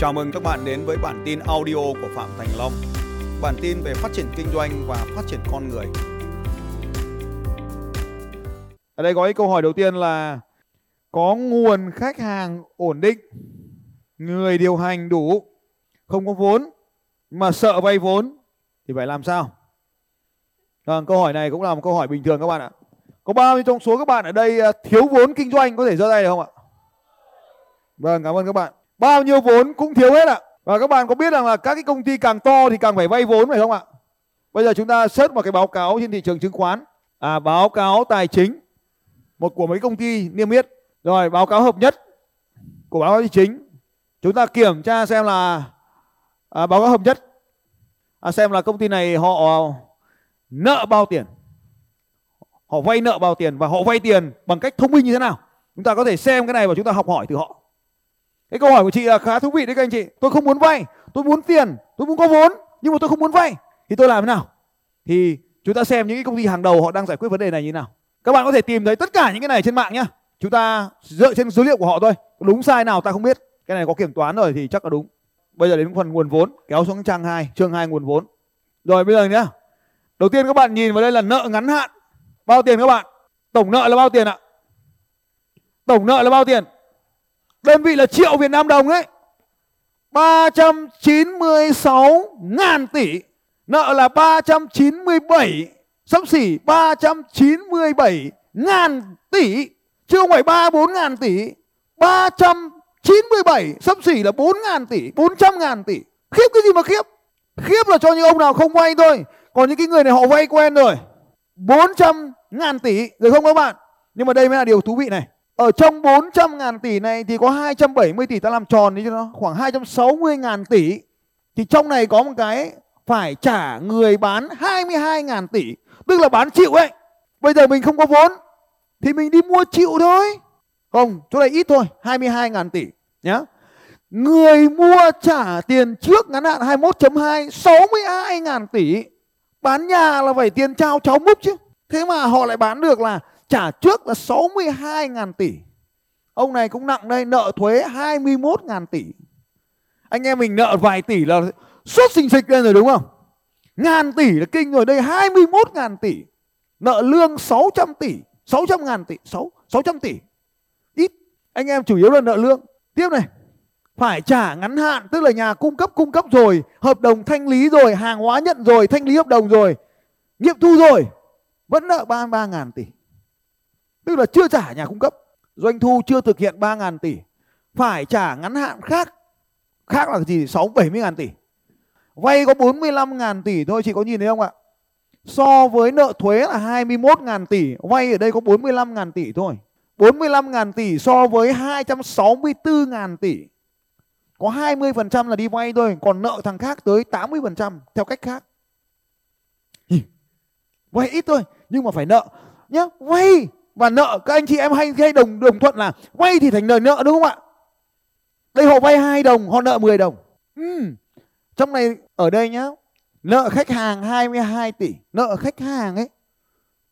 Chào mừng các bạn đến với bản tin audio của Phạm Thành Long. Bản tin về phát triển kinh doanh và phát triển con người. Ở đây có cái câu hỏi đầu tiên là có nguồn khách hàng ổn định, người điều hành đủ, không có vốn mà sợ vay vốn thì phải làm sao? Vâng, câu hỏi này cũng là một câu hỏi bình thường các bạn ạ. Có bao nhiêu trong số các bạn ở đây à, thiếu vốn kinh doanh có thể giơ tay được không ạ? Vâng, cảm ơn các bạn. Bao nhiêu vốn cũng thiếu hết ạ. Và các bạn có biết rằng là các cái công ty càng to thì càng phải vay vốn phải không ạ? Bây giờ chúng ta search một cái báo cáo trên thị trường chứng khoán. À, báo cáo tài chính một của mấy công ty niêm yết. Rồi báo cáo hợp nhất của báo cáo tài chính. Chúng ta kiểm tra xem là à, báo cáo hợp nhất à, xem là công ty này họ nợ bao tiền họ vay nợ bao tiền và họ vay tiền bằng cách thông minh như thế nào chúng ta có thể xem cái này và chúng ta học hỏi từ họ cái câu hỏi của chị là khá thú vị đấy các anh chị. Tôi không muốn vay, tôi muốn tiền, tôi muốn có vốn, nhưng mà tôi không muốn vay. Thì tôi làm thế nào? Thì chúng ta xem những cái công ty hàng đầu họ đang giải quyết vấn đề này như thế nào. Các bạn có thể tìm thấy tất cả những cái này trên mạng nhá. Chúng ta dựa trên số liệu của họ thôi. Đúng sai nào ta không biết. Cái này có kiểm toán rồi thì chắc là đúng. Bây giờ đến phần nguồn vốn. Kéo xuống trang 2 chương 2 nguồn vốn. Rồi, bây giờ nhá. Đầu tiên các bạn nhìn vào đây là nợ ngắn hạn. Bao tiền các bạn? Tổng nợ là bao tiền ạ? Tổng nợ là bao tiền? Đơn vị là triệu Việt Nam đồng ấy. 396 ngàn tỷ, nợ là 397 sắp xỉ 397 ngàn tỷ chứ không phải 34 ngàn tỷ 397 sắp xỉ là 4 ngàn tỷ 400 ngàn tỷ. Khiếp cái gì mà khiếp? Khiếp là cho những ông nào không vay thôi. Còn những cái người này họ vay quen rồi. 400 ngàn tỷ, được không các bạn? Nhưng mà đây mới là điều thú vị này ở trong 400 ngàn tỷ này thì có 270 tỷ ta làm tròn đi cho nó, khoảng 260 ngàn tỷ. Thì trong này có một cái phải trả người bán 22 ngàn tỷ, tức là bán chịu ấy. Bây giờ mình không có vốn, thì mình đi mua chịu thôi. Không, chỗ này ít thôi 22 ngàn tỷ, nhá. Người mua trả tiền trước ngắn hạn 21.2 62 ngàn tỷ. Bán nhà là phải tiền trao cháu múc chứ. Thế mà họ lại bán được là trả trước là 62.000 tỷ. Ông này cũng nặng đây nợ thuế 21.000 tỷ. Anh em mình nợ vài tỷ là sốt sinh xịch lên rồi đúng không? Ngàn tỷ là kinh rồi đây 21.000 tỷ. Nợ lương 600 tỷ 600 ngàn tỷ 6, 600 tỷ. Ít anh em chủ yếu là nợ lương. Tiếp này phải trả ngắn hạn tức là nhà cung cấp cung cấp rồi hợp đồng thanh lý rồi hàng hóa nhận rồi thanh lý hợp đồng rồi nghiệm thu rồi vẫn nợ 33 ngàn tỷ tức là chưa trả nhà cung cấp. Doanh thu chưa thực hiện 3 ngàn tỷ. Phải trả ngắn hạn khác. Khác là gì? 6 70 ngàn tỷ. Vay có 45 ngàn tỷ thôi, chị có nhìn thấy không ạ? So với nợ thuế là 21 ngàn tỷ. Vay ở đây có 45 ngàn tỷ thôi. 45 ngàn tỷ so với 264 ngàn tỷ. Có 20% là đi vay thôi, còn nợ thằng khác tới 80% theo cách khác. Vay ít thôi, nhưng mà phải nợ. Nhá, vay! Và nợ, các anh chị em hay hay đồng đồng thuận là vay thì thành lời nợ, đúng không ạ? Đây, họ vay hai đồng, họ nợ 10 đồng. Ừ. trong này, ở đây nhá, nợ khách hàng 22 tỷ, nợ khách hàng ấy,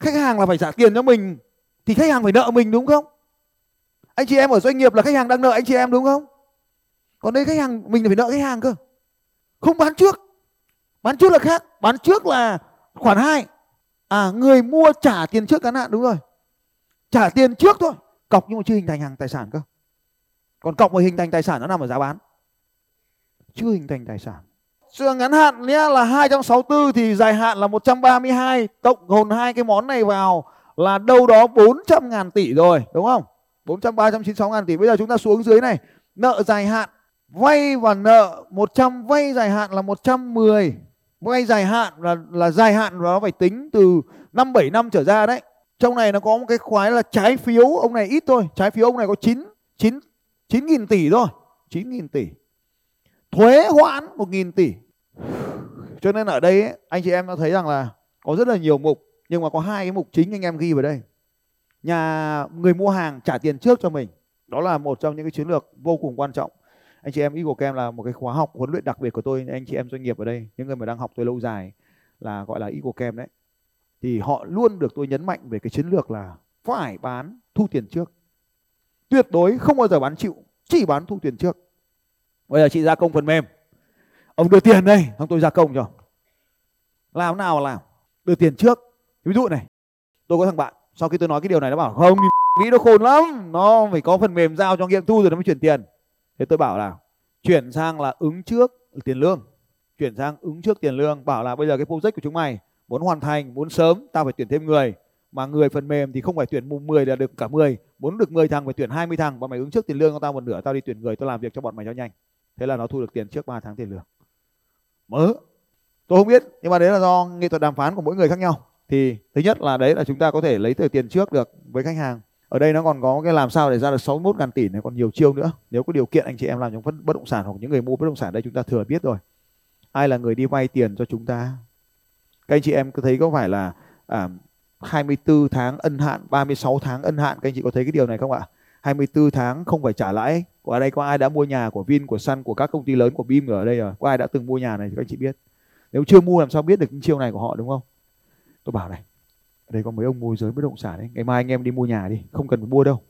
khách hàng là phải trả tiền cho mình, thì khách hàng phải nợ mình, đúng không? Anh chị em ở doanh nghiệp là khách hàng đang nợ anh chị em, đúng không? Còn đây khách hàng, mình phải nợ khách hàng cơ. Không bán trước. Bán trước là khác. Bán trước là khoản 2 à người mua trả tiền trước ngắn hạn đúng rồi trả tiền trước thôi. Cọc nhưng mà chưa hình thành hàng tài sản cơ. Còn cọc mà hình thành tài sản nó nằm ở giá bán. Chưa hình thành tài sản. Sự ngắn hạn nhé, là 264 thì dài hạn là 132 cộng hồn hai cái món này vào là đâu đó 400 ngàn tỷ rồi, đúng không? 400 396 ngàn tỷ. Bây giờ chúng ta xuống dưới này. Nợ dài hạn, vay và nợ. 100 vay dài hạn là 110 vay dài hạn là là dài hạn và nó phải tính từ 5 7 năm trở ra đấy trong này nó có một cái khoái là trái phiếu ông này ít thôi. Trái phiếu ông này có 9 9 9 nghìn tỷ thôi. 9 nghìn tỷ. Thuế hoãn 1 nghìn tỷ. Cho nên ở đây ấy, anh chị em đã thấy rằng là có rất là nhiều mục nhưng mà có hai cái mục chính anh em ghi vào đây. Nhà người mua hàng trả tiền trước cho mình. Đó là một trong những cái chiến lược vô cùng quan trọng. Anh chị em Eagle Camp là một cái khóa học huấn luyện đặc biệt của tôi anh chị em doanh nghiệp ở đây những người mà đang học tôi lâu dài là gọi là Eagle Camp đấy thì họ luôn được tôi nhấn mạnh về cái chiến lược là phải bán thu tiền trước. Tuyệt đối không bao giờ bán chịu, chỉ bán thu tiền trước. Bây giờ chị gia công phần mềm. Ông đưa tiền đây, xong tôi gia công cho. Làm nào mà làm. Đưa tiền trước. Ví dụ này, tôi có thằng bạn, sau khi tôi nói cái điều này nó bảo, không nghĩ nó khôn lắm. Nó phải có phần mềm giao cho nghiệm thu rồi nó mới chuyển tiền. Thế tôi bảo là, chuyển sang là ứng trước tiền lương. Chuyển sang ứng trước tiền lương, bảo là bây giờ cái project của chúng mày muốn hoàn thành, muốn sớm tao phải tuyển thêm người. Mà người phần mềm thì không phải tuyển 10 là được cả 10 muốn được 10 thằng phải tuyển 20 thằng. Bọn mày ứng trước tiền lương cho tao một nửa, tao đi tuyển người, tao làm việc cho bọn mày cho nhanh. Thế là nó thu được tiền trước 3 tháng tiền lương. Mớ. Tôi không biết, nhưng mà đấy là do nghệ thuật đàm phán của mỗi người khác nhau. Thì thứ nhất là đấy là chúng ta có thể lấy từ tiền trước được với khách hàng. Ở đây nó còn có cái làm sao để ra được 61 ngàn tỷ này còn nhiều chiêu nữa. Nếu có điều kiện anh chị em làm trong bất động sản hoặc những người mua bất động sản đây, chúng ta thừa biết rồi. Ai là người đi vay tiền cho chúng ta? Các anh chị em có thấy có phải là à, 24 tháng ân hạn 36 tháng ân hạn? Các anh chị có thấy cái điều này không ạ? 24 tháng không phải trả lãi. Của ở đây có ai đã mua nhà của Vin của Sun của các công ty lớn của Bim ở đây rồi? Có ai đã từng mua nhà này thì các anh chị biết. Nếu chưa mua làm sao biết được những chiêu này của họ đúng không? Tôi bảo này ở đây có mấy ông môi giới bất động sản đấy ngày mai anh em đi mua nhà đi không cần phải mua đâu.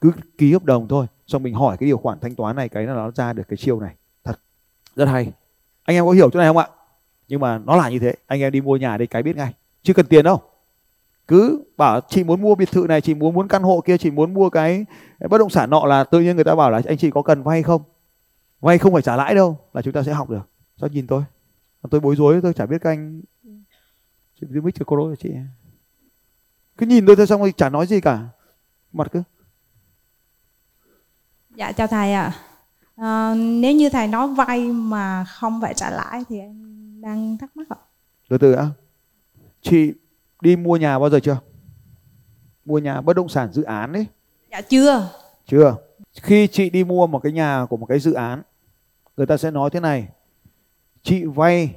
Cứ ký hợp đồng thôi. Xong mình hỏi cái điều khoản thanh toán này cái là nó ra được cái chiêu này. Thật. Rất hay. Anh em có hiểu chỗ này không ạ? Nhưng mà nó là như thế. Anh em đi mua nhà đây cái biết ngay. Chứ cần tiền đâu. Cứ bảo chị muốn mua biệt thự này chị muốn muốn căn hộ kia chị muốn mua cái, bất động sản nọ là tự nhiên người ta bảo là anh chị có cần vay không? Vay không phải trả lãi đâu là chúng ta sẽ học được. Sao nhìn tôi? Tôi bối rối tôi chả biết các anh chị mic cho cô đôi chị. Cứ nhìn tôi thôi xong rồi chả nói gì cả. Mặt cứ. Dạ chào thầy ạ. À. à, nếu như thầy nói vay mà không phải trả lãi thì em đang thắc mắc ạ. Từ từ á chị đi mua nhà bao giờ chưa? Mua nhà bất động sản dự án đấy dạ chưa. Chưa. Khi chị đi mua một cái nhà của một cái dự án người ta sẽ nói thế này. Chị vay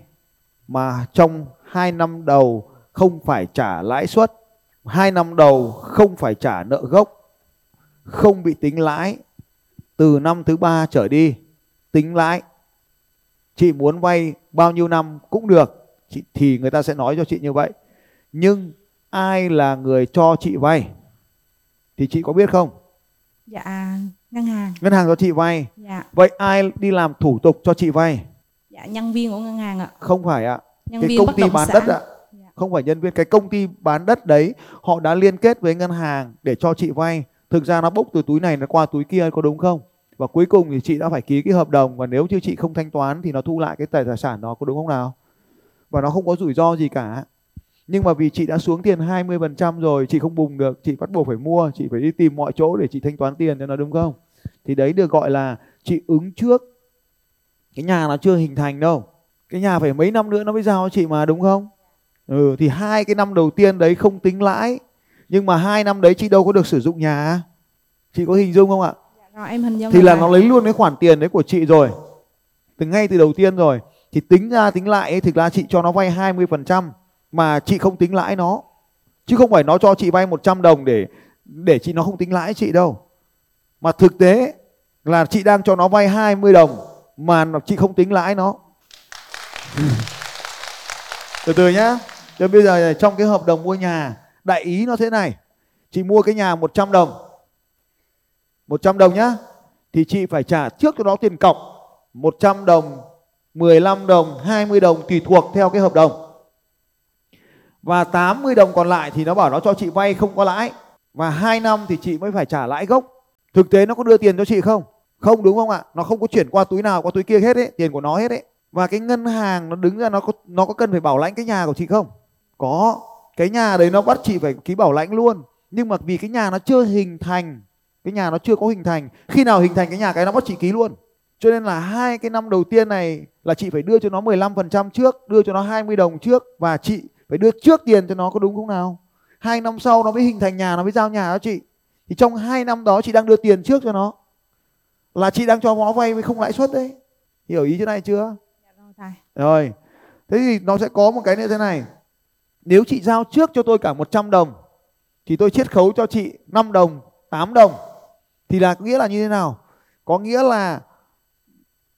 mà trong 2 năm đầu không phải trả lãi suất hai năm đầu không phải trả nợ gốc không bị tính lãi từ năm thứ ba trở đi tính lãi chị muốn vay bao nhiêu năm cũng được. Chị, thì người ta sẽ nói cho chị như vậy. Nhưng ai là người cho chị vay? Thì chị có biết không? Dạ ngân hàng. Ngân hàng cho chị vay. Dạ. Vậy ai đi làm thủ tục cho chị vay? Dạ nhân viên của ngân hàng ạ. Không phải ạ. Nhân cái viên công ty bán sản. đất ạ. Dạ. không phải nhân viên cái công ty bán đất đấy họ đã liên kết với ngân hàng để cho chị vay. Thực ra nó bốc từ túi này nó qua túi kia có đúng không và cuối cùng thì chị đã phải ký cái hợp đồng và nếu như chị không thanh toán thì nó thu lại cái tài sản đó, có đúng không nào? Và nó không có rủi ro gì cả. Nhưng mà vì chị đã xuống tiền 20% rồi, chị không bùng được, chị bắt buộc phải mua, chị phải đi tìm mọi chỗ để chị thanh toán tiền cho nó, đúng không? Thì đấy được gọi là chị ứng trước. Cái nhà nó chưa hình thành đâu. Cái nhà phải mấy năm nữa nó mới giao cho chị mà, đúng không? Ừ thì hai cái năm đầu tiên đấy không tính lãi. Nhưng mà hai năm đấy chị đâu có được sử dụng nhà. Chị có hình dung không ạ? Rồi em hình dung thì là thầy. nó lấy luôn cái khoản tiền đấy của chị rồi. Từ ngay từ đầu tiên rồi. Thì tính ra tính lại ấy, thực ra chị cho nó vay 20% mà chị không tính lãi nó. Chứ không phải nó cho chị vay 100 đồng để để chị nó không tính lãi chị đâu. Mà thực tế là chị đang cho nó vay 20 đồng mà chị không tính lãi nó. Từ từ nhá. Cho bây giờ trong cái hợp đồng mua nhà đại ý nó thế này. Chị mua cái nhà 100 đồng 100 đồng nhá. Thì chị phải trả trước cho nó tiền cọc. 100 đồng 15 đồng 20 đồng tùy thuộc theo cái hợp đồng. Và 80 đồng còn lại thì nó bảo nó cho chị vay không có lãi. Và 2 năm thì chị mới phải trả lãi gốc. Thực tế nó có đưa tiền cho chị không? Không đúng không ạ? Nó không có chuyển qua túi nào, qua túi kia hết ấy, tiền của nó hết ấy. Và cái ngân hàng nó đứng ra, nó có nó có cần phải bảo lãnh cái nhà của chị không? Có. Cái nhà đấy nó bắt chị phải ký bảo lãnh luôn. Nhưng mà vì cái nhà nó chưa hình thành cái nhà nó chưa có hình thành khi nào hình thành cái nhà cái nó bắt chị ký luôn. Cho nên là hai cái năm đầu tiên này là chị phải đưa cho nó 15% trước đưa cho nó 20 đồng trước và chị phải đưa trước tiền cho nó có đúng không nào? Hai năm sau nó mới hình thành nhà nó mới giao nhà cho chị. Thì trong hai năm đó chị đang đưa tiền trước cho nó. Là chị đang cho nó vay với không lãi suất đấy. Hiểu ý chỗ này chưa? Dạ rồi thầy. Rồi. Thế thì nó sẽ có một cái nữa thế này. Nếu chị giao trước cho tôi cả 100 đồng thì tôi chiết khấu cho chị 5 đồng 8 đồng thì là nghĩa là như thế nào? Có nghĩa là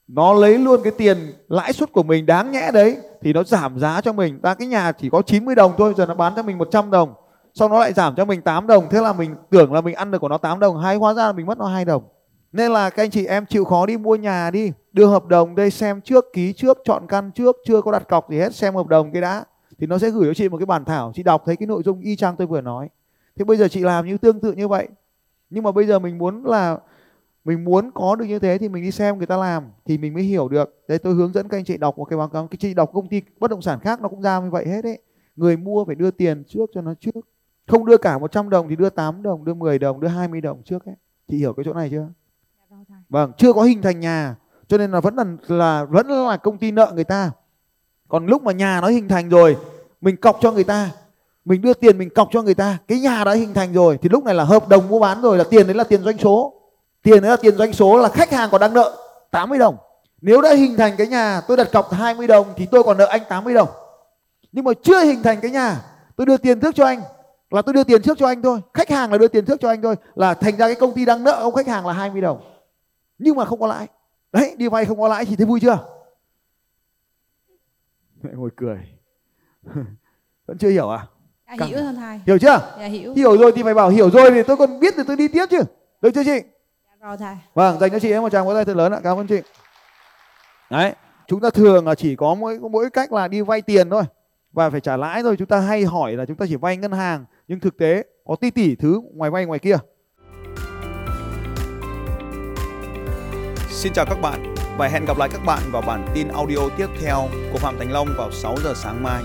nó lấy luôn cái tiền lãi suất của mình đáng nhẽ đấy, thì nó giảm giá cho mình. Ta, cái nhà chỉ có 90 đồng thôi, giờ nó bán cho mình 100 đồng. Sau nó lại giảm cho mình 8 đồng, thế là mình tưởng là mình ăn được của nó 8 đồng, hay hóa ra là mình mất nó 2 đồng. Nên là các anh chị em chịu khó đi mua nhà đi, đưa hợp đồng đây, xem trước, ký trước, chọn căn trước, chưa có đặt cọc gì hết, xem hợp đồng cái đã, thì nó sẽ gửi cho chị một cái bản thảo. Chị đọc thấy cái nội dung y chang tôi vừa nói. Thế bây giờ chị làm như tương tự như vậy nhưng mà bây giờ mình muốn là mình muốn có được như thế thì mình đi xem người ta làm thì mình mới hiểu được. Đấy tôi hướng dẫn các anh chị đọc một cái báo cáo. Cái chị đọc công ty bất động sản khác nó cũng ra như vậy hết đấy. Người mua phải đưa tiền trước cho nó trước. Không đưa cả 100 đồng thì đưa 8 đồng đưa 10 đồng đưa 20 đồng trước ấy. Chị hiểu cái chỗ này chưa? Vâng chưa có hình thành nhà. Cho nên là vẫn là, là vẫn là công ty nợ người ta. Còn lúc mà nhà nó hình thành rồi mình cọc cho người ta mình đưa tiền mình cọc cho người ta. Cái nhà đã hình thành rồi, thì lúc này là hợp đồng mua bán rồi, là tiền đấy là tiền doanh số. Tiền đấy là tiền doanh số là khách hàng còn đang nợ 80 đồng. Nếu đã hình thành cái nhà, tôi đặt cọc 20 đồng thì tôi còn nợ anh 80 đồng. Nhưng mà chưa hình thành cái nhà, tôi đưa tiền trước cho anh, là tôi đưa tiền trước cho anh thôi. Khách hàng là đưa tiền trước cho anh thôi, là thành ra cái công ty đang nợ ông khách hàng là 20 đồng. Nhưng mà không có lãi. Đấy, đi vay không có lãi thì thấy vui chưa? Mẹ ngồi cười. Vẫn chưa hiểu à? Căng. hiểu rồi thầy. hiểu chưa Dạ hiểu. hiểu rồi thì phải bảo hiểu rồi thì tôi còn biết thì tôi đi tiếp chứ được chưa chị Dạ rồi thầy. Vâng, dành cho chị ấy một tràng vỗ tay thật lớn ạ. Cảm ơn chị. Đấy, chúng ta thường là chỉ có mỗi mỗi cách là đi vay tiền thôi và phải trả lãi thôi. Chúng ta hay hỏi là chúng ta chỉ vay ngân hàng nhưng thực tế có tỷ tỷ thứ ngoài vay ngoài kia. Xin chào các bạn và hẹn gặp lại các bạn vào bản tin audio tiếp theo của Phạm Thành Long vào 6 giờ sáng mai.